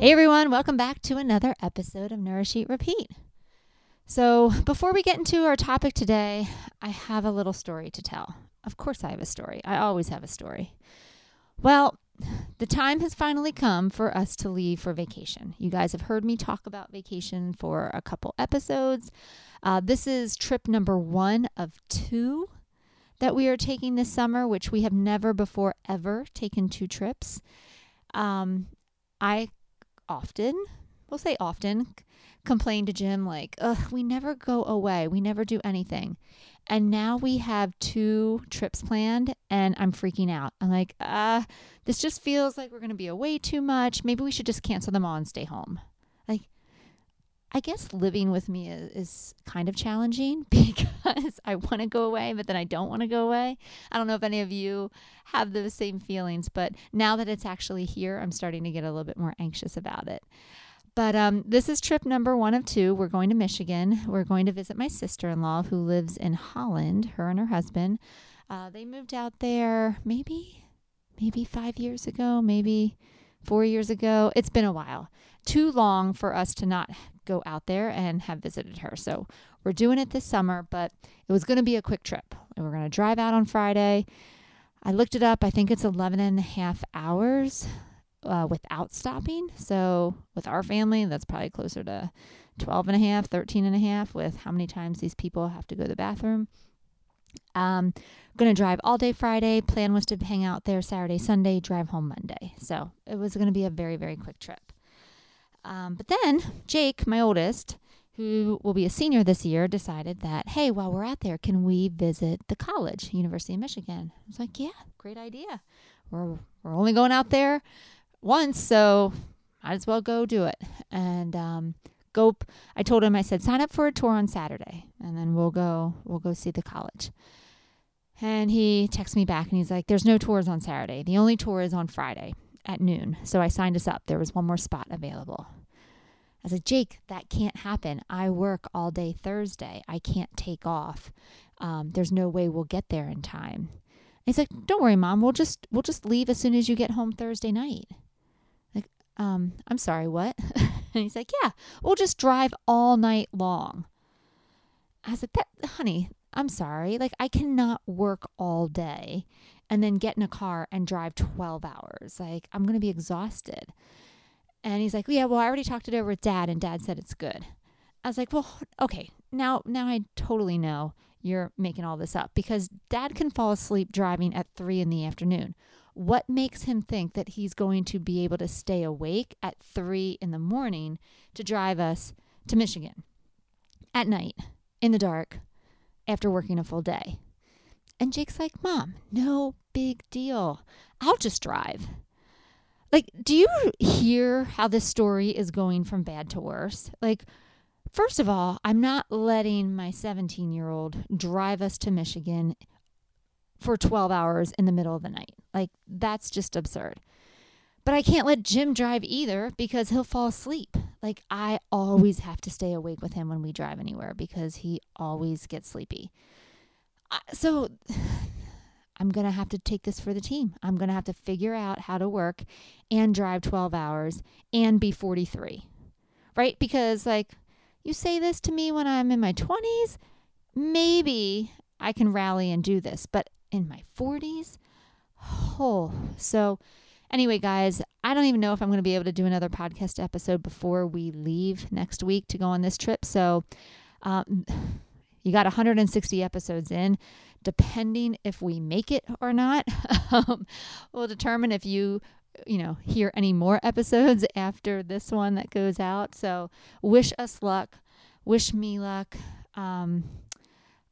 Hey everyone, welcome back to another episode of Nourish Eat Repeat. So, before we get into our topic today, I have a little story to tell. Of course, I have a story. I always have a story. Well, the time has finally come for us to leave for vacation. You guys have heard me talk about vacation for a couple episodes. Uh, this is trip number one of two that we are taking this summer, which we have never before ever taken two trips. Um, I often, we'll say often, complain to Jim like, ugh, we never go away. We never do anything. And now we have two trips planned and I'm freaking out. I'm like, uh, this just feels like we're going to be away too much. Maybe we should just cancel them all and stay home. I guess living with me is, is kind of challenging because I want to go away, but then I don't want to go away. I don't know if any of you have those same feelings, but now that it's actually here, I'm starting to get a little bit more anxious about it. But um, this is trip number one of two. We're going to Michigan. We're going to visit my sister in law who lives in Holland, her and her husband. Uh, they moved out there maybe, maybe five years ago, maybe four years ago. It's been a while. Too long for us to not go out there and have visited her. So we're doing it this summer, but it was going to be a quick trip. And we're going to drive out on Friday. I looked it up. I think it's 11 and a half hours uh, without stopping. So with our family, that's probably closer to 12 and a half, 13 and a half with how many times these people have to go to the bathroom. Um, going to drive all day Friday. Plan was to hang out there Saturday, Sunday, drive home Monday. So it was going to be a very, very quick trip. Um, but then Jake, my oldest, who will be a senior this year, decided that, hey, while we're out there, can we visit the college, University of Michigan? I was like, yeah, great idea. We're, we're only going out there once, so might as well go do it. And um, go. I told him, I said, sign up for a tour on Saturday, and then we'll go. We'll go see the college. And he texts me back, and he's like, "There's no tours on Saturday. The only tour is on Friday at noon." So I signed us up. There was one more spot available. I said, Jake, that can't happen. I work all day Thursday. I can't take off. Um, there's no way we'll get there in time. And he's like, Don't worry, mom. We'll just we'll just leave as soon as you get home Thursday night. Like, um, I'm sorry, what? and he's like, Yeah, we'll just drive all night long. I said, That honey, I'm sorry. Like, I cannot work all day and then get in a car and drive 12 hours. Like, I'm gonna be exhausted. And he's like, "Yeah, well, I already talked it over with dad and dad said it's good." I was like, "Well, okay. Now now I totally know you're making all this up because dad can fall asleep driving at 3 in the afternoon. What makes him think that he's going to be able to stay awake at 3 in the morning to drive us to Michigan at night in the dark after working a full day?" And Jake's like, "Mom, no big deal. I'll just drive." Like, do you hear how this story is going from bad to worse? Like, first of all, I'm not letting my 17 year old drive us to Michigan for 12 hours in the middle of the night. Like, that's just absurd. But I can't let Jim drive either because he'll fall asleep. Like, I always have to stay awake with him when we drive anywhere because he always gets sleepy. So, I'm going to have to take this for the team. I'm going to have to figure out how to work and drive 12 hours and be 43. Right? Because, like, you say this to me when I'm in my 20s, maybe I can rally and do this. But in my 40s, oh. So, anyway, guys, I don't even know if I'm going to be able to do another podcast episode before we leave next week to go on this trip. So, um, you got 160 episodes in. Depending if we make it or not um, will determine if you you know hear any more episodes after this one that goes out. So wish us luck. Wish me luck. Um,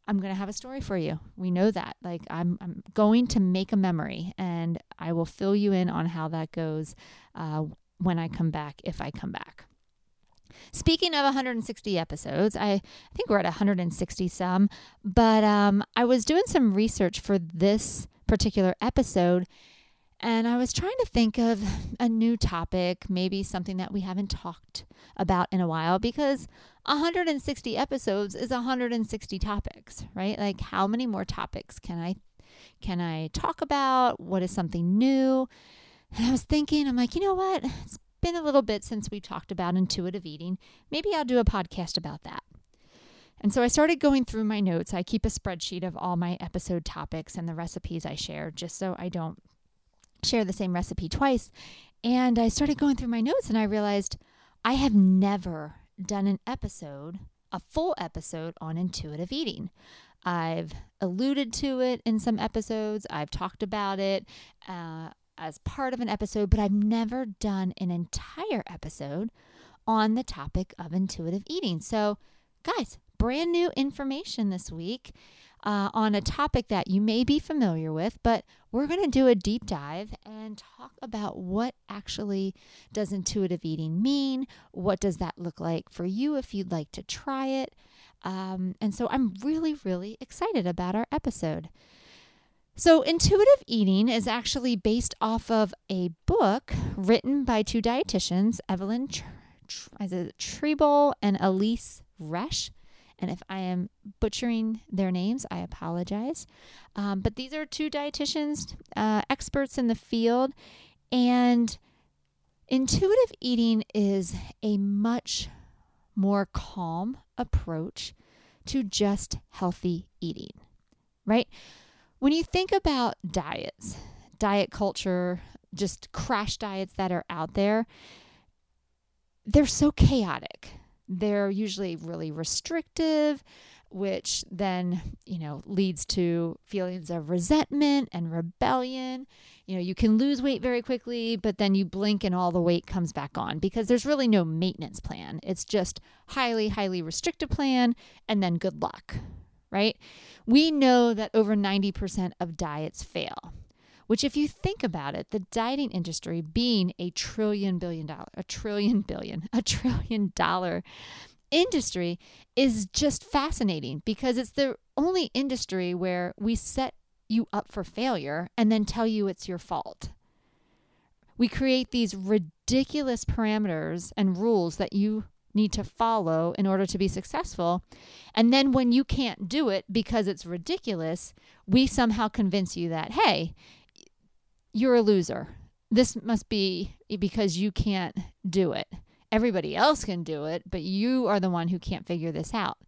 i'm going to have a story for you. We know that. Like I'm, I'm going to make a memory and i will fill you in on how that goes uh, when I come back, if I come back. Speaking of 160 episodes, I, I think we're at 160 some, but um, I was doing some research for this particular episode and I was trying to think of a new topic, maybe something that we haven't talked about in a while, because 160 episodes is 160 topics, right? Like how many more topics can I can I talk about? What is something new? And I was thinking, I'm like, you know what? It's been a little bit since we talked about intuitive eating. Maybe I'll do a podcast about that. And so I started going through my notes. I keep a spreadsheet of all my episode topics and the recipes I share just so I don't share the same recipe twice. And I started going through my notes and I realized I have never done an episode, a full episode on intuitive eating. I've alluded to it in some episodes, I've talked about it. Uh, as part of an episode, but I've never done an entire episode on the topic of intuitive eating. So, guys, brand new information this week uh, on a topic that you may be familiar with, but we're going to do a deep dive and talk about what actually does intuitive eating mean? What does that look like for you if you'd like to try it? Um, and so I'm really, really excited about our episode. So, intuitive eating is actually based off of a book written by two dietitians, Evelyn Tr- Tr- Tribole and Elyse Resch. And if I am butchering their names, I apologize. Um, but these are two dietitians, uh, experts in the field. And intuitive eating is a much more calm approach to just healthy eating, right? When you think about diets, diet culture, just crash diets that are out there, they're so chaotic. They're usually really restrictive, which then, you know, leads to feelings of resentment and rebellion. You know, you can lose weight very quickly, but then you blink and all the weight comes back on because there's really no maintenance plan. It's just highly, highly restrictive plan and then good luck, right? We know that over 90% of diets fail, which, if you think about it, the dieting industry being a trillion billion dollar, a trillion billion, a trillion dollar industry is just fascinating because it's the only industry where we set you up for failure and then tell you it's your fault. We create these ridiculous parameters and rules that you need to follow in order to be successful. And then when you can't do it because it's ridiculous, we somehow convince you that, hey, you're a loser. This must be because you can't do it. Everybody else can do it, but you are the one who can't figure this out.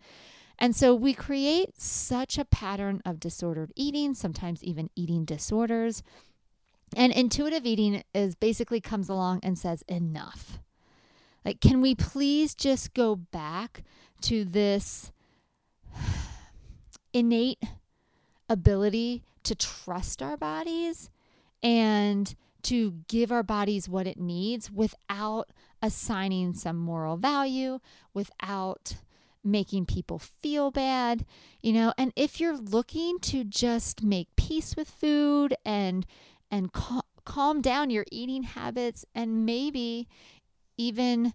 And so we create such a pattern of disordered eating, sometimes even eating disorders. And intuitive eating is basically comes along and says enough. Like, can we please just go back to this innate ability to trust our bodies and to give our bodies what it needs without assigning some moral value, without making people feel bad, you know, and if you're looking to just make peace with food and and cal- calm down your eating habits and maybe even,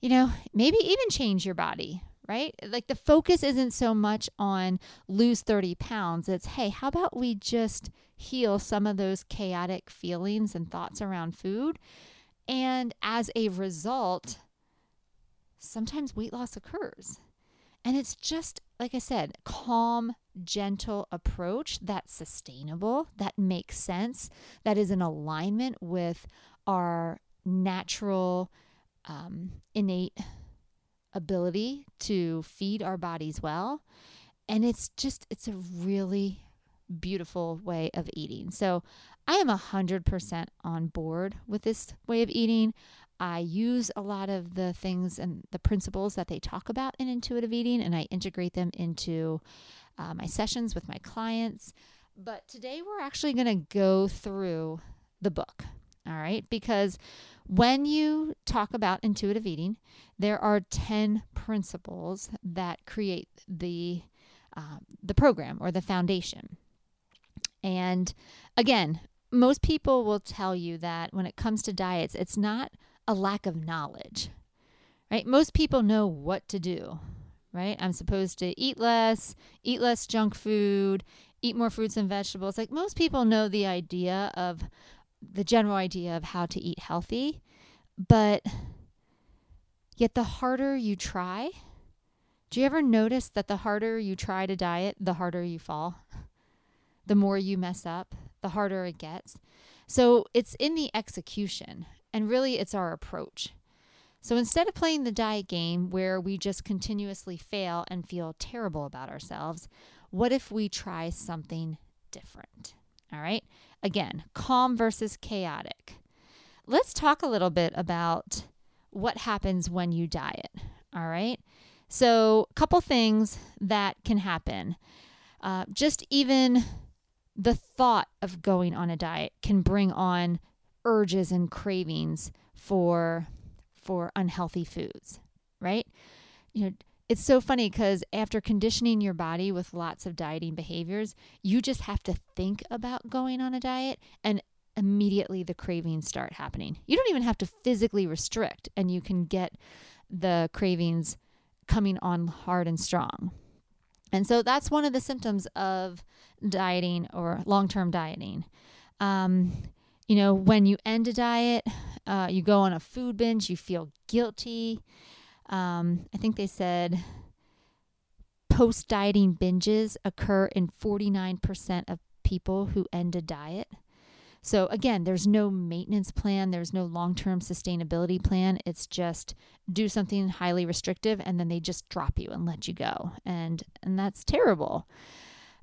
you know, maybe even change your body, right? Like the focus isn't so much on lose 30 pounds. It's, hey, how about we just heal some of those chaotic feelings and thoughts around food? And as a result, sometimes weight loss occurs. And it's just, like I said, calm, gentle approach that's sustainable, that makes sense, that is in alignment with our natural um, innate ability to feed our bodies well. And it's just, it's a really beautiful way of eating. So I am 100% on board with this way of eating. I use a lot of the things and the principles that they talk about in intuitive eating, and I integrate them into uh, my sessions with my clients. But today we're actually going to go through the book. All right. Because when you talk about intuitive eating, there are 10 principles that create the, uh, the program or the foundation. And again, most people will tell you that when it comes to diets, it's not a lack of knowledge, right? Most people know what to do, right? I'm supposed to eat less, eat less junk food, eat more fruits and vegetables. Like most people know the idea of the general idea of how to eat healthy, but yet the harder you try, do you ever notice that the harder you try to diet, the harder you fall? The more you mess up, the harder it gets. So it's in the execution, and really it's our approach. So instead of playing the diet game where we just continuously fail and feel terrible about ourselves, what if we try something different? All right. Again, calm versus chaotic. Let's talk a little bit about what happens when you diet. All right. So, a couple things that can happen. Uh, just even the thought of going on a diet can bring on urges and cravings for for unhealthy foods, right? You know, it's so funny because after conditioning your body with lots of dieting behaviors, you just have to think about going on a diet and immediately the cravings start happening. You don't even have to physically restrict and you can get the cravings coming on hard and strong. And so that's one of the symptoms of dieting or long term dieting. Um, you know, when you end a diet, uh, you go on a food binge, you feel guilty. Um, I think they said post dieting binges occur in 49% of people who end a diet. So, again, there's no maintenance plan, there's no long term sustainability plan. It's just do something highly restrictive and then they just drop you and let you go. And, and that's terrible.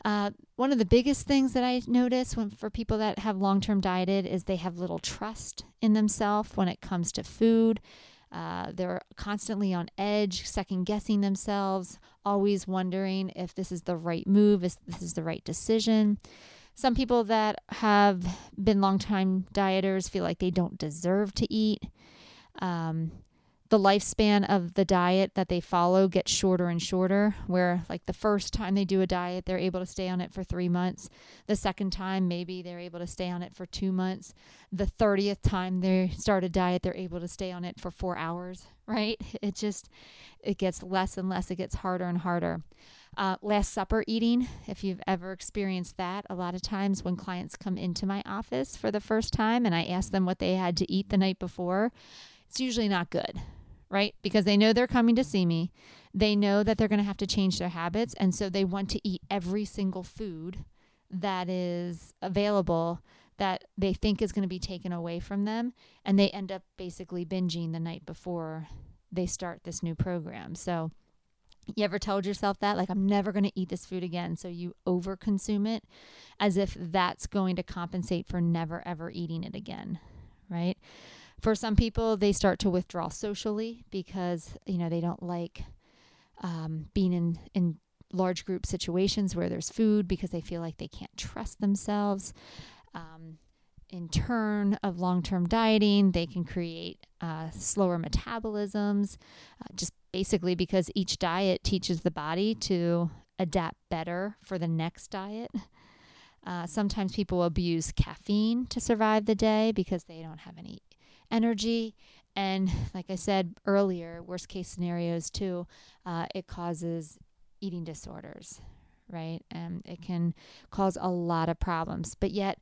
Uh, one of the biggest things that I notice when for people that have long term dieted is they have little trust in themselves when it comes to food. Uh, they're constantly on edge, second guessing themselves, always wondering if this is the right move, if this is the right decision. Some people that have been long time dieters feel like they don't deserve to eat. Um, the lifespan of the diet that they follow gets shorter and shorter where like the first time they do a diet they're able to stay on it for 3 months. The second time maybe they're able to stay on it for 2 months. The 30th time they start a diet they're able to stay on it for 4 hours right? It just it gets less and less. It gets harder and harder. Uh, last supper eating if you've ever experienced that a lot of times when clients come into my office for the first time and i ask them what they had to eat the night before it's usually not good right? Because they know they're coming to see me. They know that they're going to have to change their habits. And so they want to eat every single food that is available that they think is going to be taken away from them. And they end up basically binging the night before they start this new program. So, you ever told yourself that? Like, I'm never going to eat this food again. So you overconsume it as if that's going to compensate for never ever eating it again, right? For some people, they start to withdraw socially because you know they don't like um, being in in large group situations where there's food because they feel like they can't trust themselves. Um, in turn of long-term dieting, they can create uh, slower metabolisms, uh, just basically because each diet teaches the body to adapt better for the next diet. Uh, sometimes people abuse caffeine to survive the day because they don't have any energy. And like I said earlier, worst case scenarios too, uh, it causes eating disorders, right? And it can cause a lot of problems. But yet,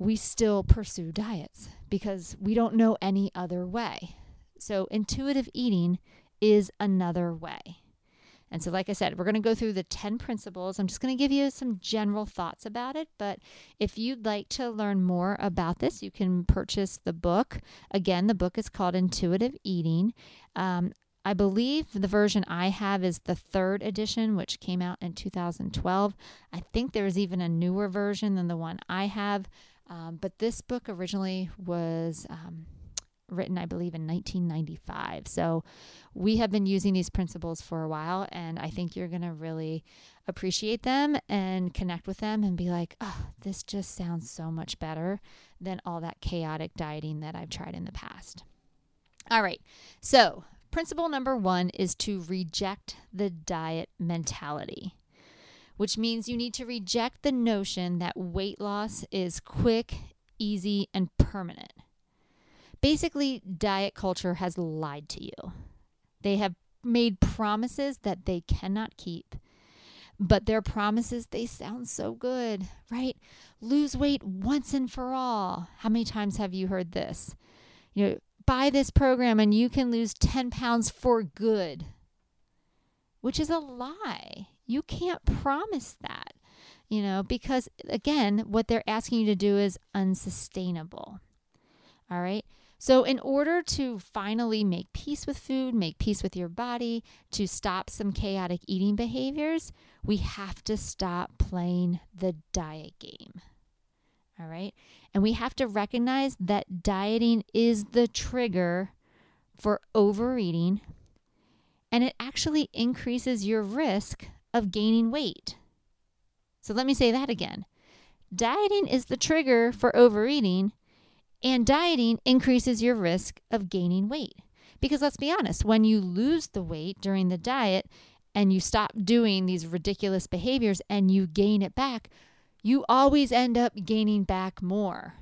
we still pursue diets because we don't know any other way. So, intuitive eating is another way. And so, like I said, we're going to go through the 10 principles. I'm just going to give you some general thoughts about it. But if you'd like to learn more about this, you can purchase the book. Again, the book is called Intuitive Eating. Um, I believe the version I have is the third edition, which came out in 2012. I think there's even a newer version than the one I have. Um, but this book originally was. Um, written, I believe, in 1995. So we have been using these principles for a while, and I think you're going to really appreciate them and connect with them and be like, oh, this just sounds so much better than all that chaotic dieting that I've tried in the past. All right. So, principle number one is to reject the diet mentality. Which means you need to reject the notion that weight loss is quick, easy, and permanent Basically, diet culture has lied to you. They have made promises that they cannot keep. But their promises, they sound so good, right? Lose weight once and for all. How many times have you heard this? You know, buy this program and you can lose 10 pounds for good, which is a lie. You can't promise that, you know, because again, what they're asking you to do is unsustainable. All right. So, in order to finally make peace with food, make peace with your body, to stop some chaotic eating behaviors, we have to stop playing the diet game. All right. And we have to recognize that dieting is the trigger for overeating, and it actually increases your risk of gaining weight. So, let me say that again. Dieting is the trigger for overeating, and dieting increases your risk of gaining weight. Because let's be honest, when you lose the weight during the diet and you stop doing these ridiculous behaviors and you gain it back, you always end up gaining back more.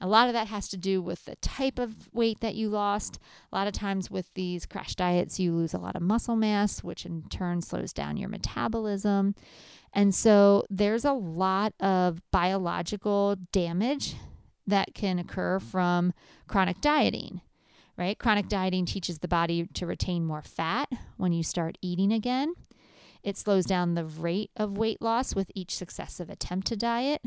A lot of that has to do with the type of weight that you lost. A lot of times with these crash diets, you lose a lot of muscle mass, which in turn slows down your metabolism. And so there's a lot of biological damage that can occur from chronic dieting, right? Chronic dieting teaches the body to retain more fat when you start eating again. It slows down the rate of weight loss with each successive attempt to diet.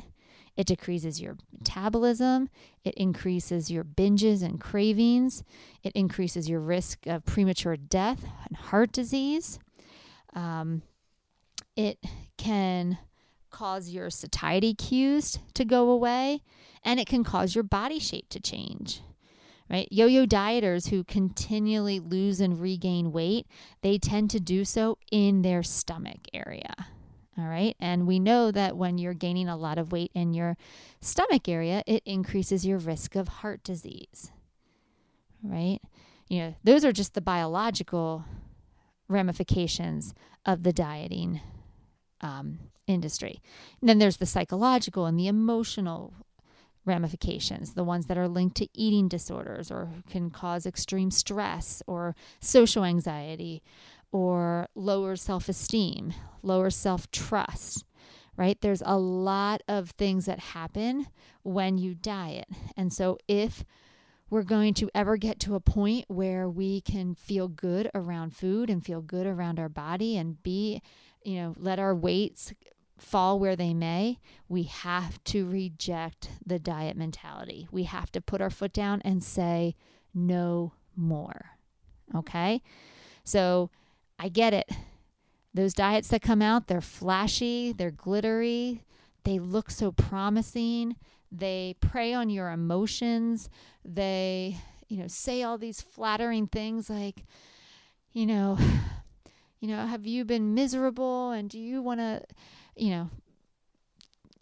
It decreases your metabolism. It increases your binges and cravings. It increases your risk of premature death and heart disease. Um, it can cause your satiety cues to go away and it can cause your body shape to change. Right? Yo-yo dieters who continually lose and regain weight, they tend to do so in their stomach area. All right? And we know that when you're gaining a lot of weight in your stomach area, it increases your risk of heart disease. Right? You know, those are just the biological ramifications of the dieting um, industry. And then there's the psychological and the emotional ramifications, the ones that are linked to eating disorders or can cause extreme stress or social anxiety or lower self esteem, lower self trust, right? There's a lot of things that happen when you diet. And so if we're going to ever get to a point where we can feel good around food and feel good around our body and be, you know, let our weights fall where they may, we have to reject the diet mentality. We have to put our foot down and say, no more. Okay? So I get it. Those diets that come out, they're flashy, they're glittery, they look so promising, they prey on your emotions, they, you know, say all these flattering things like, you know, you know, have you been miserable and do you want to you know,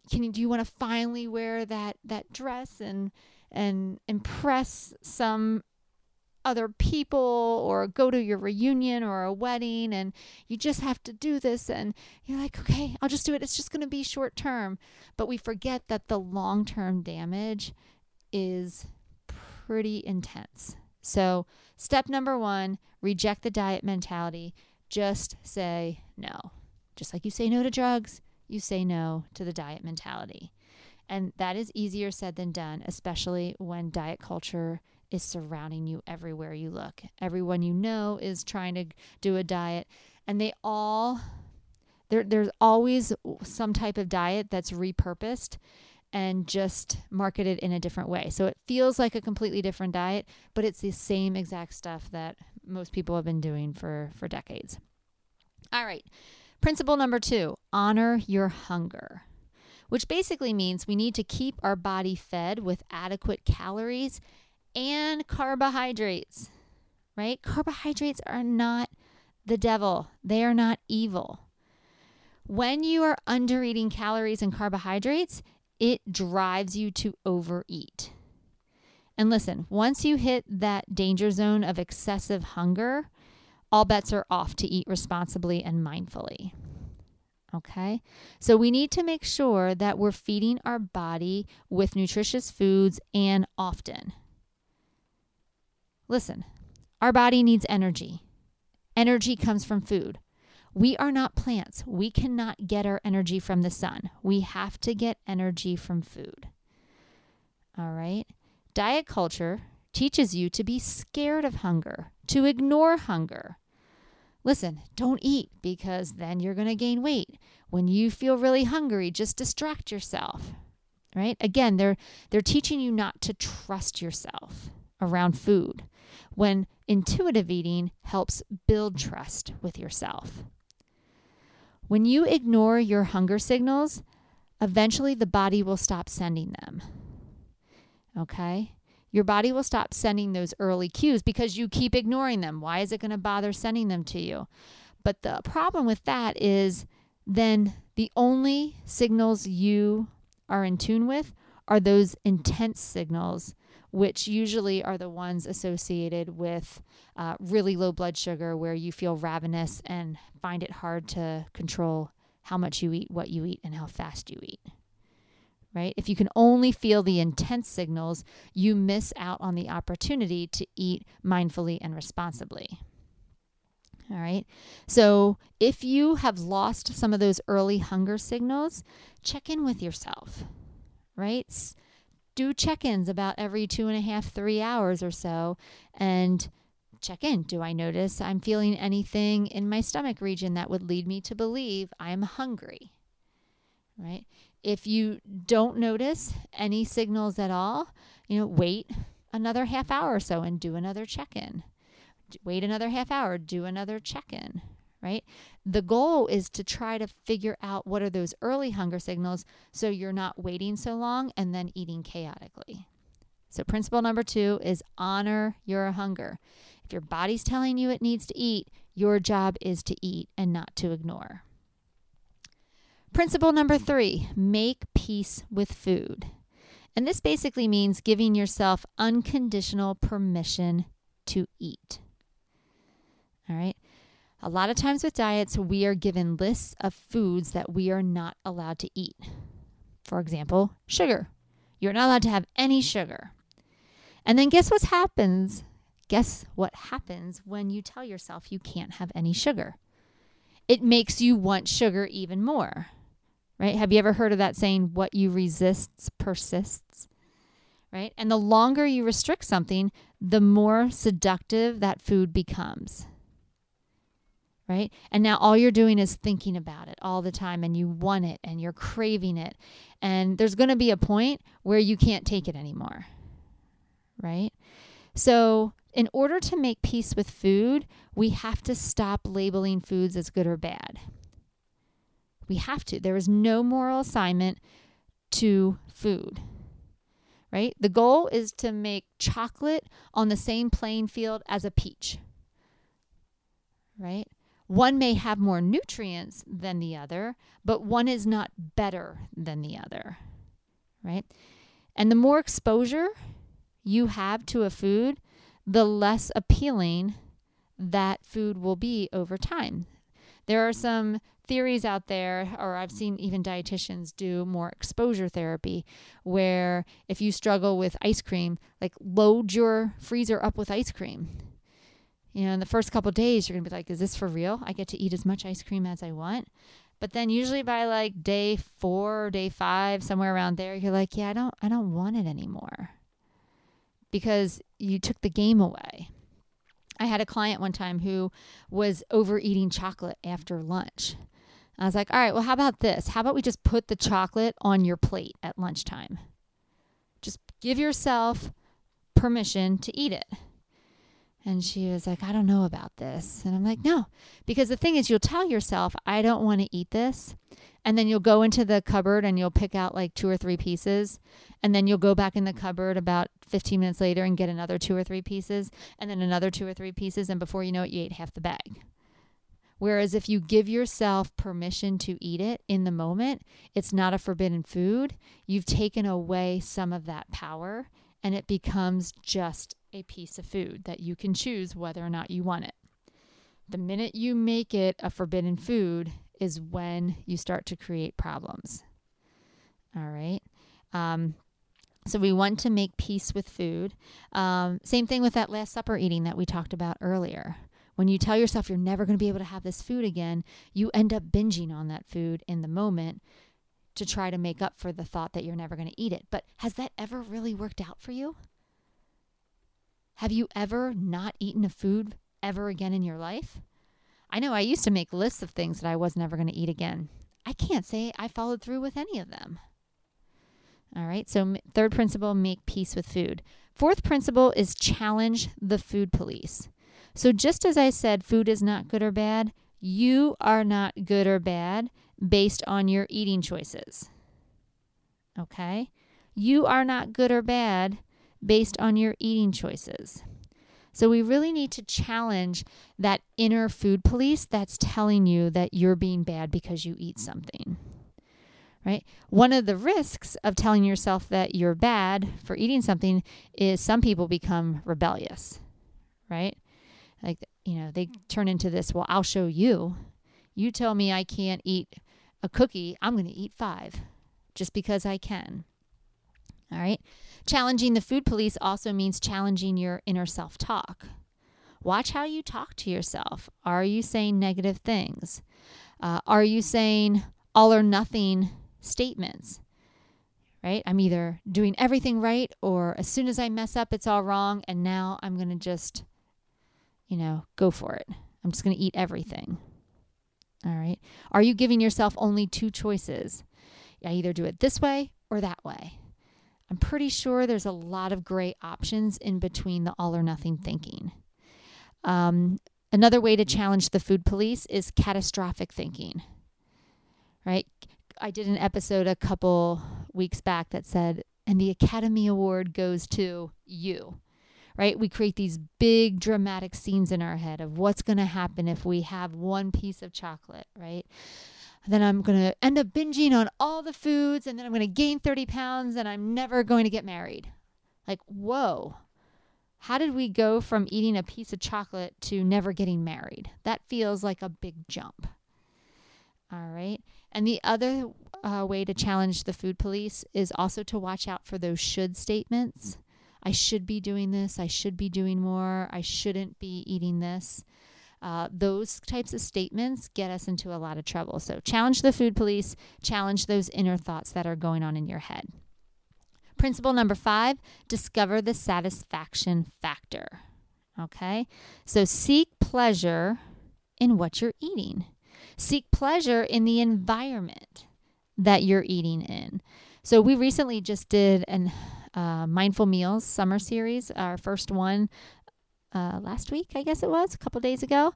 can you do you want to finally wear that that dress and and impress some other people or go to your reunion or a wedding and you just have to do this and you're like okay I'll just do it. It's just going to be short term. But we forget that the long term damage is pretty intense. So step number 1 reject the diet mentality. Just say no just like you say no to drugs, you say no to the diet mentality. And that is easier said than done, especially when diet culture is surrounding you everywhere you look. Everyone you know is trying to do a diet, and they all there there's always some type of diet that's repurposed and just marketed in a different way. So it feels like a completely different diet, but it's the same exact stuff that most people have been doing for for decades. All right. Principle number two honor your hunger, which basically means we need to keep our body fed with adequate calories and carbohydrates, right? Carbohydrates are not the devil, they are not evil. When you are under eating calories and carbohydrates, it drives you to overeat. And listen, once you hit that danger zone of excessive hunger, all bets are off to eat responsibly and mindfully. Okay, so we need to make sure that we're feeding our body with nutritious foods and often. Listen, our body needs energy. Energy comes from food. We are not plants. We cannot get our energy from the sun. We have to get energy from food. All right? Diet culture teaches you to be scared of hunger, to ignore hunger. Listen, don't eat because then you're going to gain weight. When you feel really hungry, just distract yourself. Right? Again, they're they're teaching you not to trust yourself around food when intuitive eating helps build trust with yourself. When you ignore your hunger signals, eventually the body will stop sending them. Okay? Your body will stop sending those early cues because you keep ignoring them. Why is it going to bother sending them to you? But the problem with that is then the only signals you are in tune with are those intense signals which usually are the ones associated with uh, really low blood sugar, where you feel ravenous and find it hard to control how much you eat, what you eat, and how fast you eat. Right? If you can only feel the intense signals, you miss out on the opportunity to eat mindfully and responsibly. All right. So if you have lost some of those early hunger signals, check in with yourself, right? do check ins about every two and a half, three hours or so and check in. Do I notice I'm feeling anything in my stomach region that would lead me to believe I'm hungry? Right? If you don't notice any signals at all, you know, wait another half hour or so and do another check in. Wait another half hour, do another check in, right? The goal is to try to figure out what are those early hunger signals so you're not waiting so long and then eating chaotically. So, principle number two is honor your hunger. If your body's telling you it needs to eat, your job is to eat and not to ignore. Principle number three make peace with food. And this basically means giving yourself unconditional permission to eat. All right. A lot of times with diets, we are given lists of foods that we are not allowed to eat. For example, sugar. You're not allowed to have any sugar. And then guess what happens? Guess what happens when you tell yourself you can't have any sugar? It makes you want sugar even more. Right? Have you ever heard of that saying, what you resist persists? Right? And the longer you restrict something, the more seductive that food becomes right? And now all you're doing is thinking about it all the time and you want it and you're craving it. And there's going to be a point where you can't take it anymore, right? So, in order to make peace with food, we have to stop labeling foods as good or bad. We have to. There is no moral assignment to food right? The goal is to make chocolate on the same playing field as a peach, right? One may have more nutrients than the other, but one is not better than the other, right? And the more exposure you have to a food, the less appealing that food will be over time. There are some theories out there, or I've seen even dietitians do more exposure therapy, where if you struggle with ice cream, like load your freezer up with ice cream you know, in the first couple days, you're going to be like, is this for real? I get to eat as much ice cream as I want. But then usually by like day four, day five, somewhere around there, you're like, yeah, I don't, I don't want it anymore because you took the game away. I had a client one time who was overeating chocolate after lunch. I was like, all right, well, how about this? How about we just put the chocolate on your plate at lunchtime? Just give yourself permission to eat it. And she was like, I don't know about this. And I'm like, no, because the thing is, you'll tell yourself, I don't want to eat this. And then you'll go into the cupboard and you'll pick out like two or three pieces. And then you'll go back in the cupboard about 15 minutes later and get another two or three pieces. And then another two or three pieces. And before you know it, you ate half the bag. Whereas if you give yourself permission to eat it in the moment, it's not a forbidden food. You've taken away some of that power and it becomes just a piece of food that you can choose whether or not you want it. The minute you make it a forbidden food is when you start to create problems. All right. Um, So we want to make peace with food. Um, same thing with that Last Supper eating that we talked about earlier. When you tell yourself you're never going to be able to have this food again, you end up binging on that food in the moment to try to make up for the thought that you're never going to eat it. But has that ever really worked out for you? Have you ever not eaten a food ever again in your life? I know I used to make lists of things that I was never going to eat again. I can't say I followed through with any of them. All right, so third principle make peace with food. Fourth principle is challenge the food police. So, just as I said, food is not good or bad, you are not good or bad based on your eating choices. Okay? You are not good or bad based on your eating choices. So we really need to challenge that inner food police that's telling you that you're being bad because you eat something. Right? One of the risks of telling yourself that you're bad for eating something is some people become rebellious. Right? Like, you know, they turn into this, well, I'll show you. You tell me I can't eat a cookie, I'm going to eat five just because I can. All right. Challenging the food police also means challenging your inner self talk. Watch how you talk to yourself. Are you saying negative things? Uh, are you saying all or nothing statements? Right? I'm either doing everything right or as soon as I mess up, it's all wrong. And now I'm going to just, you know, go for it. I'm just going to eat everything. All right. Are you giving yourself only two choices? I either do it this way or that way. I'm pretty sure there's a lot of gray options in between the all or nothing thinking. Um, another way to challenge the food police is catastrophic thinking, right? I did an episode a couple weeks back that said, and the Academy Award goes to you, right? We create these big dramatic scenes in our head of what's going to happen if we have one piece of chocolate, right? Then I'm going to end up binging on all the foods and then I'm going to gain 30 pounds and I'm never going to get married. Like, whoa. How did we go from eating a piece of chocolate to never getting married? That feels like a big jump. All right. And the other uh, way to challenge the food police is also to watch out for those should statements. I should be doing this. I should be doing more. I shouldn't be eating this. Uh, those types of statements get us into a lot of trouble. So, challenge the food police, challenge those inner thoughts that are going on in your head. Principle number five discover the satisfaction factor. Okay, so seek pleasure in what you're eating, seek pleasure in the environment that you're eating in. So, we recently just did an uh, Mindful Meals summer series, our first one uh, last week, I guess it was, a couple days ago.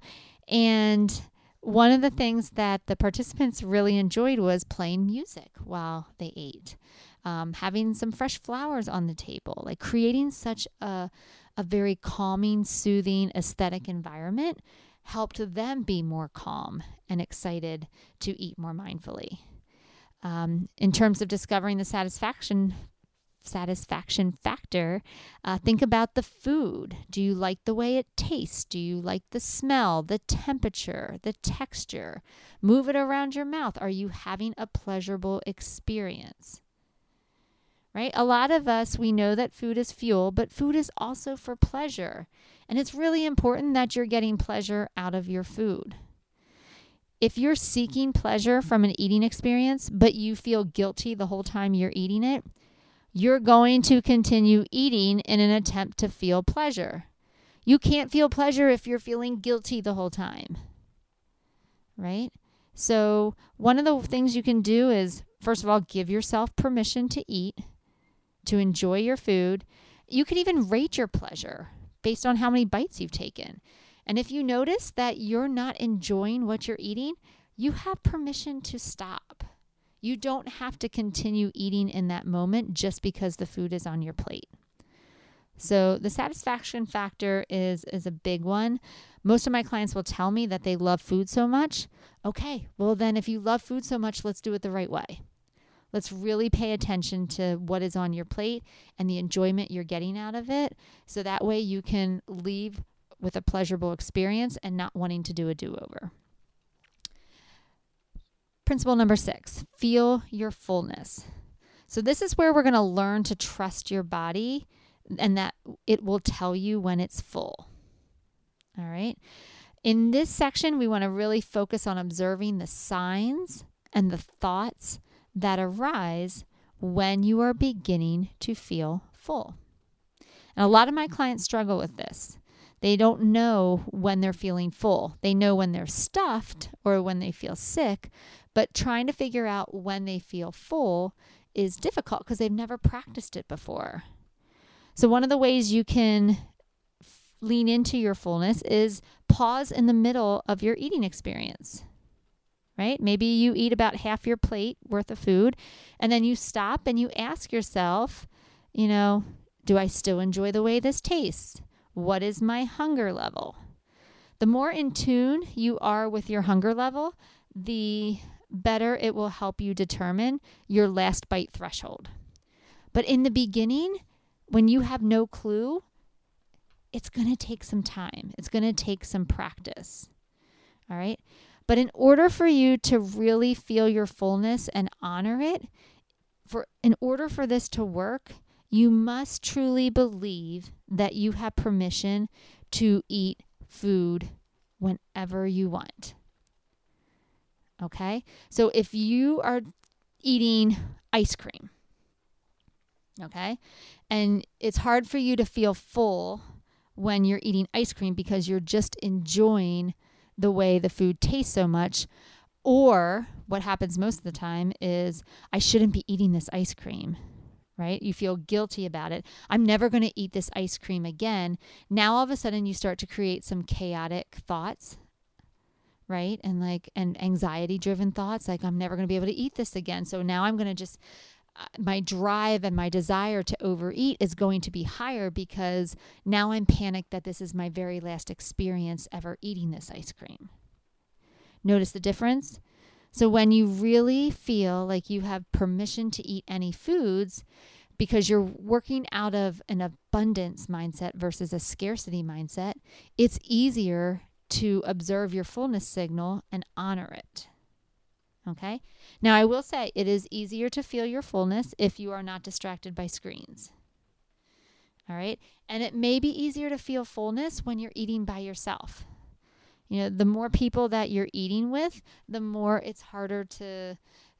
And one of the things that the participants really enjoyed was playing music while they ate, um, having some fresh flowers on the table, like creating such a, a very calming, soothing, aesthetic environment helped them be more calm and excited to eat more mindfully. Um, in terms of discovering the satisfaction satisfaction factor, uh, think about the food. Do you like the way it tastes? Do you like the smell, the temperature, the texture? Move it around your mouth. Are you having a pleasurable experience? Right? A lot of us, we know that food is fuel, but food is also for pleasure. And it's really important that you're getting pleasure out of your food. If you're seeking pleasure from an eating experience, but you feel guilty the whole time you're eating it, you're going to continue eating in an attempt to feel pleasure. You can't feel pleasure if you're feeling guilty the whole time. Right? So, one of the things you can do is, first of all, give yourself permission to eat, to enjoy your food. You can even rate your pleasure based on how many bites you've taken. And if you notice that you're not enjoying what you're eating, you have permission to stop. You don't have to continue eating in that moment just because the food is on your plate. So the satisfaction factor is is a big one. Most of my clients will tell me that they love food so much. Okay, well then if you love food so much, let's do it the right way. Let's really pay attention to what is on your plate and the enjoyment you're getting out of it so that way you can leave with a pleasurable experience and not wanting to do a do-over. Principle number six feel your fullness. So, this is where we're going to learn to trust your body and that it will tell you when it's full. All right. In this section, we want to really focus on observing the signs and the thoughts that arise when you are beginning to feel full. And a lot of my clients struggle with this. They don't know when they're feeling full. They know when they're stuffed or when they feel sick, but trying to figure out when they feel full is difficult because they've never practiced it before. So, one of the ways you can lean into your fullness is pause in the middle of your eating experience. Right? Maybe you eat about half your plate worth of food and then you stop and you ask yourself, you know, do I still enjoy the way this tastes? What is my hunger level? The more in tune you are with your hunger level, the better it will help you determine your last bite threshold. But in the beginning, when you have no clue, it's going to take some time. It's going to take some practice. All right. But in order for you to really feel your fullness and honor it, for in order for this to work, you must truly believe that you have permission to eat food whenever you want. Okay? So if you are eating ice cream, okay, and it's hard for you to feel full when you're eating ice cream because you're just enjoying the way the food tastes so much. Or what happens most of the time is, I shouldn't be eating this ice cream, right? You feel guilty about it. I'm never going to eat this ice cream again. Now all of a sudden you start to create some chaotic thoughts, right? And like, and anxiety driven thoughts, like, I'm never going to be able to eat this again. So now I'm going to just uh, my drive and my desire to overeat is going to be higher because now I'm panicked that this is my very last experience ever eating this ice cream. Notice the difference? So, when you really feel like you have permission to eat any foods because you're working out of an abundance mindset versus a scarcity mindset, it's easier to observe your fullness signal and honor it. Okay. Now, I will say it is easier to feel your fullness if you are not distracted by screens. All right. And it may be easier to feel fullness when you're eating by yourself. You know, the more people that you're eating with, the more it's harder to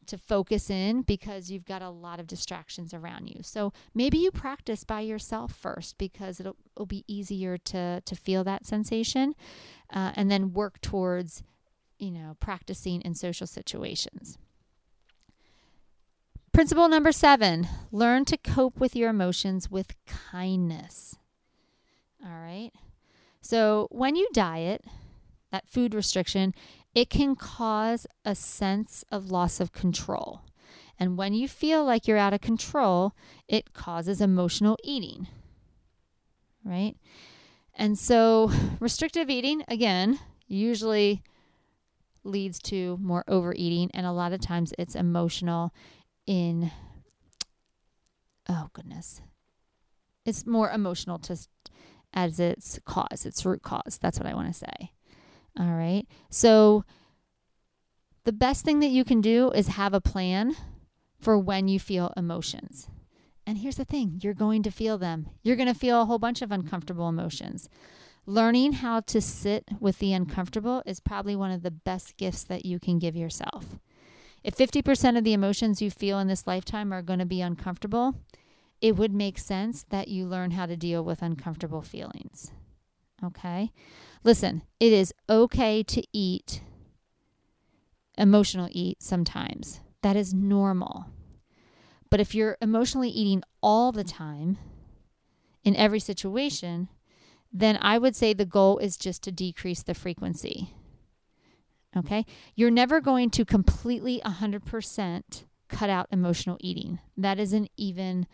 to focus in because you've got a lot of distractions around you. So maybe you practice by yourself first because it'll, it'll be easier to to feel that sensation, uh, and then work towards you know, practicing in social situations. Principle number seven learn to cope with your emotions with kindness. All right. So, when you diet, that food restriction, it can cause a sense of loss of control. And when you feel like you're out of control, it causes emotional eating. Right? And so, restrictive eating, again, usually leads to more overeating and a lot of times it's emotional in oh goodness it's more emotional to as its cause its root cause that's what i want to say all right so the best thing that you can do is have a plan for when you feel emotions and here's the thing you're going to feel them you're going to feel a whole bunch of uncomfortable emotions Learning how to sit with the uncomfortable is probably one of the best gifts that you can give yourself. If 50% of the emotions you feel in this lifetime are going to be uncomfortable, it would make sense that you learn how to deal with uncomfortable feelings. Okay? Listen, it is okay to eat, emotional eat sometimes. That is normal. But if you're emotionally eating all the time, in every situation, then I would say the goal is just to decrease the frequency. Okay? You're never going to completely 100% cut out emotional eating. That isn't even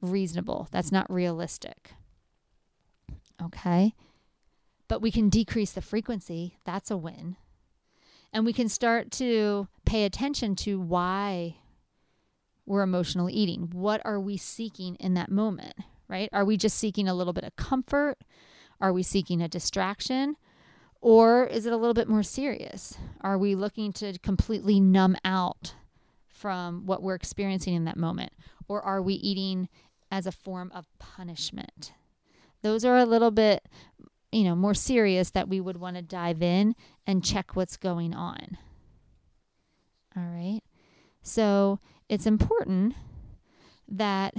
reasonable. That's not realistic. Okay? But we can decrease the frequency. That's a win. And we can start to pay attention to why we're emotional eating. What are we seeking in that moment, right? Are we just seeking a little bit of comfort? Are we seeking a distraction? Or is it a little bit more serious? Are we looking to completely numb out from what we're experiencing in that moment? Or are we eating as a form of punishment? Those are a little bit, you know, more serious that we would want to dive in and check what's going on. All right. So it's important that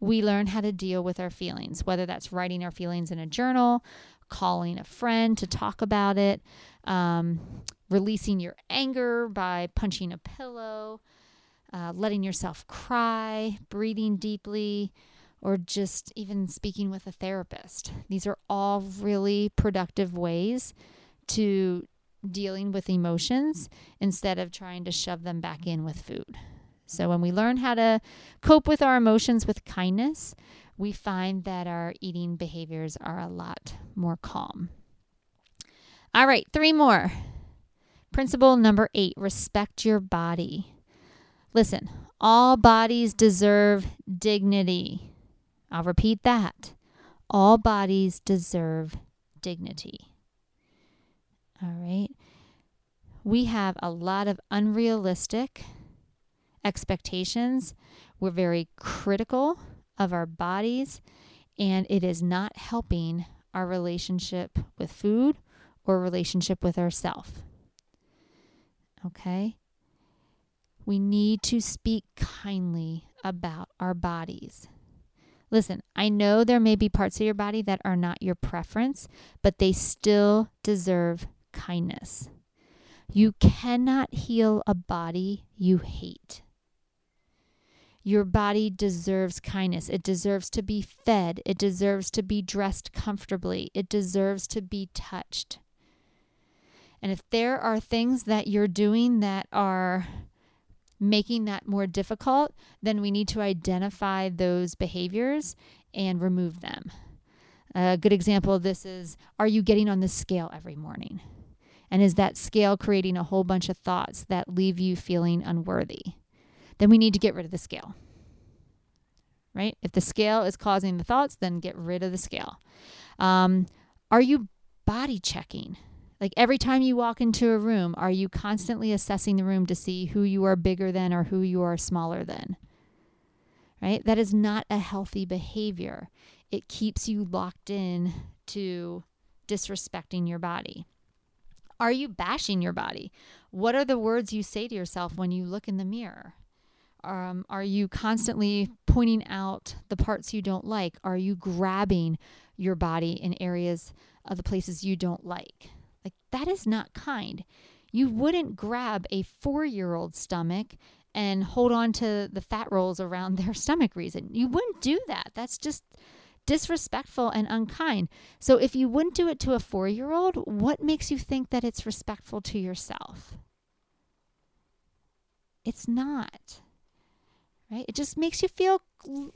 we learn how to deal with our feelings, whether that's writing our feelings in a journal, calling a friend to talk about it, um, releasing your anger by punching a pillow, uh, letting yourself cry, breathing deeply, or just even speaking with a therapist. These are all really productive ways to dealing with emotions instead of trying to shove them back in with food. So, when we learn how to cope with our emotions with kindness, we find that our eating behaviors are a lot more calm. All right, three more. Principle number eight respect your body. Listen, all bodies deserve dignity. I'll repeat that. All bodies deserve dignity. All right. We have a lot of unrealistic expectations. We're very critical of our bodies, and it is not helping our relationship with food or relationship with ourself. Okay? We need to speak kindly about our bodies. Listen, I know there may be parts of your body that are not your preference, but they still deserve kindness. You cannot heal a body you hate. Your body deserves kindness. It deserves to be fed. It deserves to be dressed comfortably. It deserves to be touched. And if there are things that you're doing that are making that more difficult, then we need to identify those behaviors and remove them. A good example of this is Are you getting on the scale every morning? And is that scale creating a whole bunch of thoughts that leave you feeling unworthy? then we need to get rid of the scale. Right? If the scale is causing the thoughts, then get rid of the scale. Um, are you body checking? Like every time you walk into a room, are you constantly assessing the room to see who you are bigger than or who you are smaller than? Right? That is not a healthy behavior. It keeps you locked in to disrespecting your body. Are you bashing your body? What are the words you say to yourself when you look in the mirror? Um, are you constantly pointing out the parts you don't like? Are you grabbing your body in areas of the places you don't like? That is not kind. You wouldn't grab a four year old stomach and hold on to the fat rolls around their stomach reason. You wouldn't do that. That's just disrespectful and unkind. So, if you wouldn't do it to a four year old, what makes you think that it's respectful to yourself? It's not right? It just makes you feel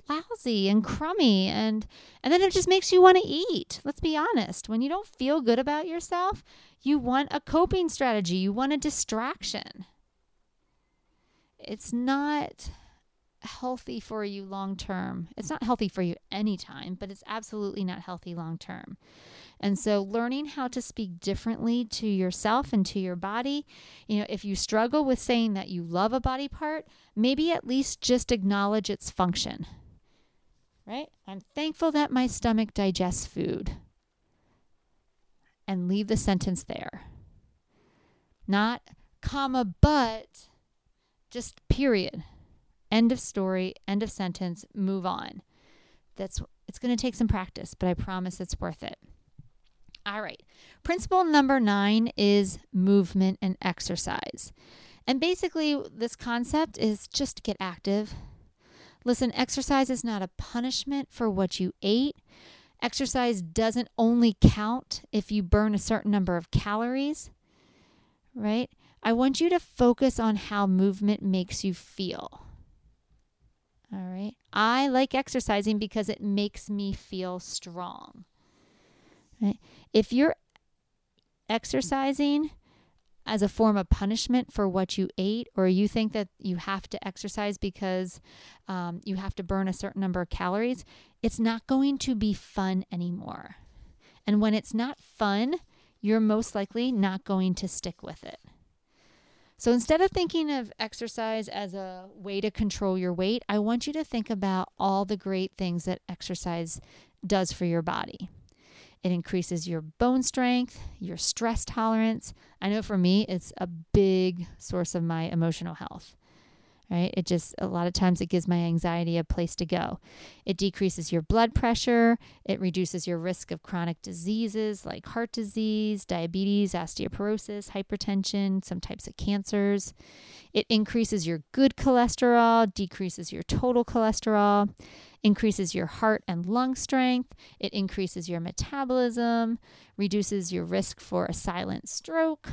lousy and crummy and and then it just makes you want to eat. Let's be honest. When you don't feel good about yourself, you want a coping strategy, you want a distraction. It's not healthy for you long term. It's not healthy for you anytime, but it's absolutely not healthy long term. And so, learning how to speak differently to yourself and to your body, you know, if you struggle with saying that you love a body part, maybe at least just acknowledge its function. Right? I'm thankful that my stomach digests food. And leave the sentence there. Not comma, but just period. End of story, end of sentence, move on. That's it's going to take some practice, but I promise it's worth it. All right. Principle number nine is movement and exercise. And basically, this concept is just get active. Listen, exercise is not a punishment for what you ate. Exercise doesn't only count if you burn a certain number of calories, right? I want you to focus on how movement makes you feel. All right. I like exercising because it makes me feel strong. Right? If you're exercising as a form of punishment for what you ate, or you think that you have to exercise because um, you have to burn a certain number of calories, it's not going to be fun anymore. And when it's not fun, you're most likely not going to stick with it. So instead of thinking of exercise as a way to control your weight, I want you to think about all the great things that exercise does for your body. It increases your bone strength, your stress tolerance. I know for me, it's a big source of my emotional health right? It just, a lot of times, it gives my anxiety a place to go. It decreases your blood pressure. It reduces your risk of chronic diseases like heart disease, diabetes, osteoporosis, hypertension, some types of cancers. It increases your good cholesterol, decreases your total cholesterol, increases your heart and lung strength. It increases your metabolism, reduces your risk for a silent stroke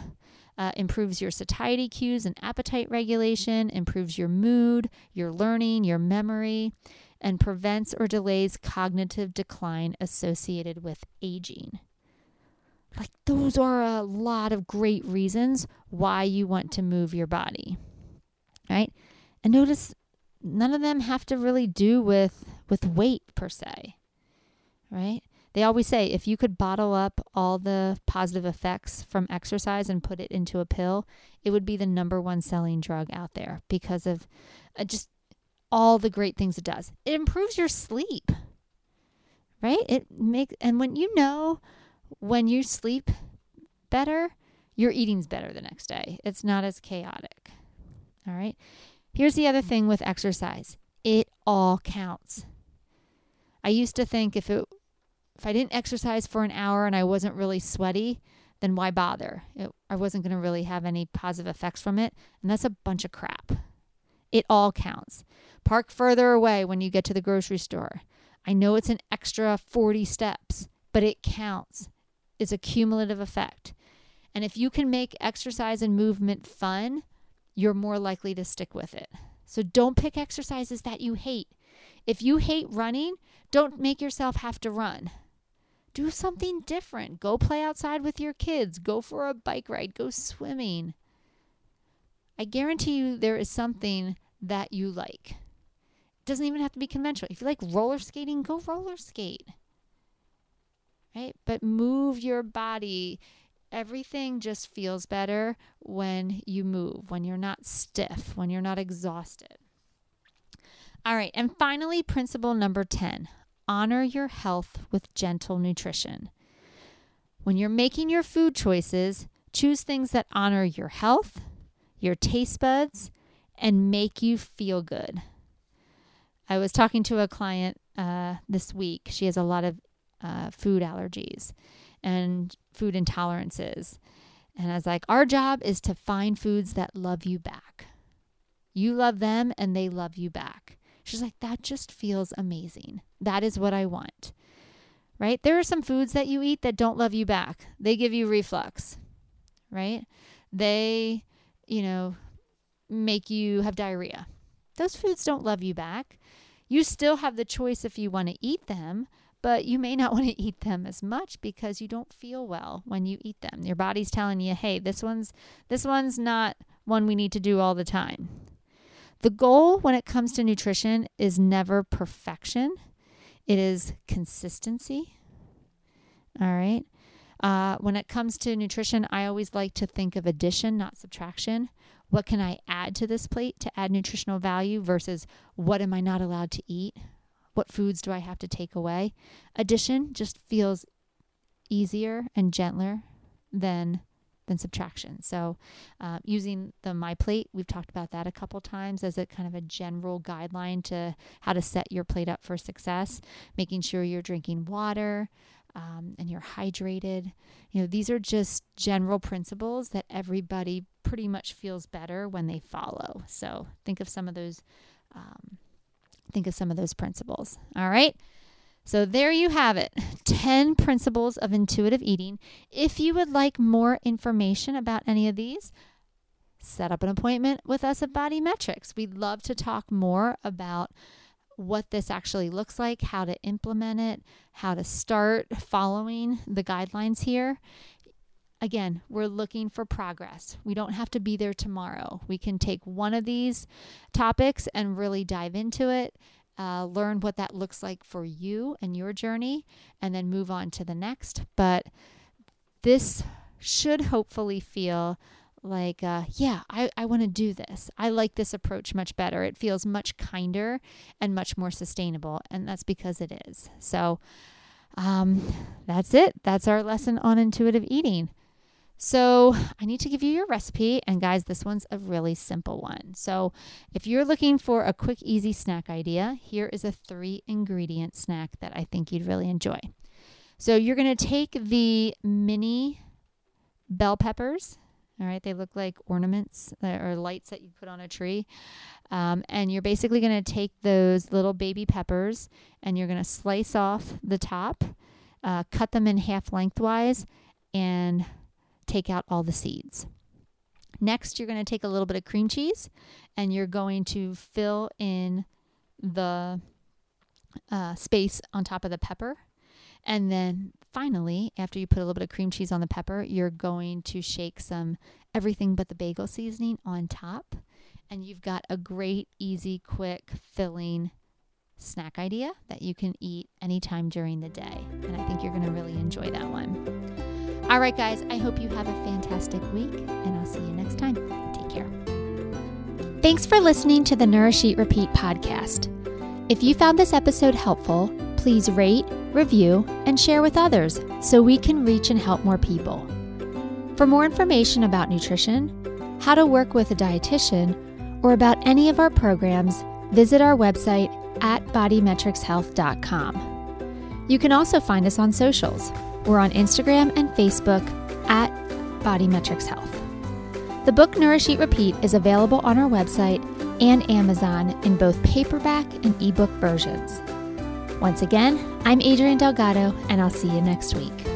uh, improves your satiety cues and appetite regulation, improves your mood, your learning, your memory, and prevents or delays cognitive decline associated with aging. Like, those are a lot of great reasons why you want to move your body. Right? And notice none of them have to really do with with weight per se. Right? They always say if you could bottle up all the positive effects from exercise and put it into a pill, it would be the number one selling drug out there because of uh, just all the great things it does. It improves your sleep. Right? It makes and when you know when you sleep better, your eating's better the next day. It's not as chaotic. All right? Here's the other thing with exercise. It all counts. I used to think if it if I didn't exercise for an hour and I wasn't really sweaty, then why bother? It, I wasn't going to really have any positive effects from it. And that's a bunch of crap. It all counts. Park further away when you get to the grocery store. I know it's an extra 40 steps, but it counts. It's a cumulative effect. And if you can make exercise and movement fun, you're more likely to stick with it. So don't pick exercises that you hate. If you hate running, don't make yourself have to run do something different. Go play outside with your kids. Go for a bike ride. Go swimming. I guarantee you there is something that you like. It doesn't even have to be conventional. If you like roller skating, go roller skate. Right? But move your body. Everything just feels better when you move, when you're not stiff, when you're not exhausted. All right. And finally, principle number 10 honor your health with gentle nutrition. When you're making your food choices, choose things that honor your health, your taste buds, and make you feel good. I was talking to a client uh, this week. She has a lot of uh, food allergies and food intolerances. And I was like, our job is to find foods that love you back. You love them and they love you back. She's like, that just feels amazing. That is what I want. Right? There are some foods that you eat that don't love you back. They give you reflux, right? They, you know, make you have diarrhea. Those foods don't love you back. You still have the choice if you want to eat them, but you may not want to eat them as much because you don't feel well when you eat them. Your body's telling you, "Hey, this one's this one's not one we need to do all the time." The goal when it comes to nutrition is never perfection, it is consistency. All right. Uh, when it comes to nutrition, I always like to think of addition, not subtraction. What can I add to this plate to add nutritional value versus what am I not allowed to eat? What foods do I have to take away? Addition just feels easier and gentler than than subtraction. So, uh, using the My Plate, we've talked about that a couple times as a kind of a general guideline to how to set your plate up for success, making sure you're drinking water. Um, and you're hydrated. You know, these are just general principles that everybody pretty much feels better when they follow. So think of some of those. Um, think of some of those principles. All right. So there you have it 10 principles of intuitive eating. If you would like more information about any of these, set up an appointment with us at Body Metrix. We'd love to talk more about what this actually looks like, how to implement it, how to start following the guidelines here. Again, we're looking for progress. We don't have to be there tomorrow. We can take one of these topics and really dive into it uh, learn what that looks like for you and your journey, and then move on to the next. But this should hopefully feel like, uh, yeah, I, I want to do this. I like this approach much better. It feels much kinder and much more sustainable. And that's because it is. So um, that's it. That's our lesson on intuitive eating. So, I need to give you your recipe. And, guys, this one's a really simple one. So, if you're looking for a quick, easy snack idea, here is a three ingredient snack that I think you'd really enjoy. So, you're going to take the mini bell peppers. All right, they look like ornaments uh, or lights that you put on a tree. Um, and you're basically going to take those little baby peppers and you're going to slice off the top, uh, cut them in half lengthwise, and take out all the seeds. Next, you're going to take a little bit of cream cheese and you're going to fill in the uh, space on top of the pepper. And then finally, after you put a little bit of cream cheese on the pepper, you're going to shake some everything but the bagel seasoning on top. And you've got a great, easy, quick, filling snack idea that you can eat anytime during the day. And I think you're going to really enjoy that one. All right, guys, I hope you have a fantastic week, and I'll see you next time. Take care. Thanks for listening to the Nourish Eat Repeat podcast. If you found this episode helpful, please rate, review, and share with others so we can reach and help more people. For more information about nutrition, how to work with a dietitian, or about any of our programs, visit our website at bodymetrixhealth.com. You can also find us on socials. We're on Instagram and Facebook at Body Metrix Health. The book Nourish Eat Repeat is available on our website and Amazon in both paperback and ebook versions. Once again, I'm Adrienne Delgado, and I'll see you next week.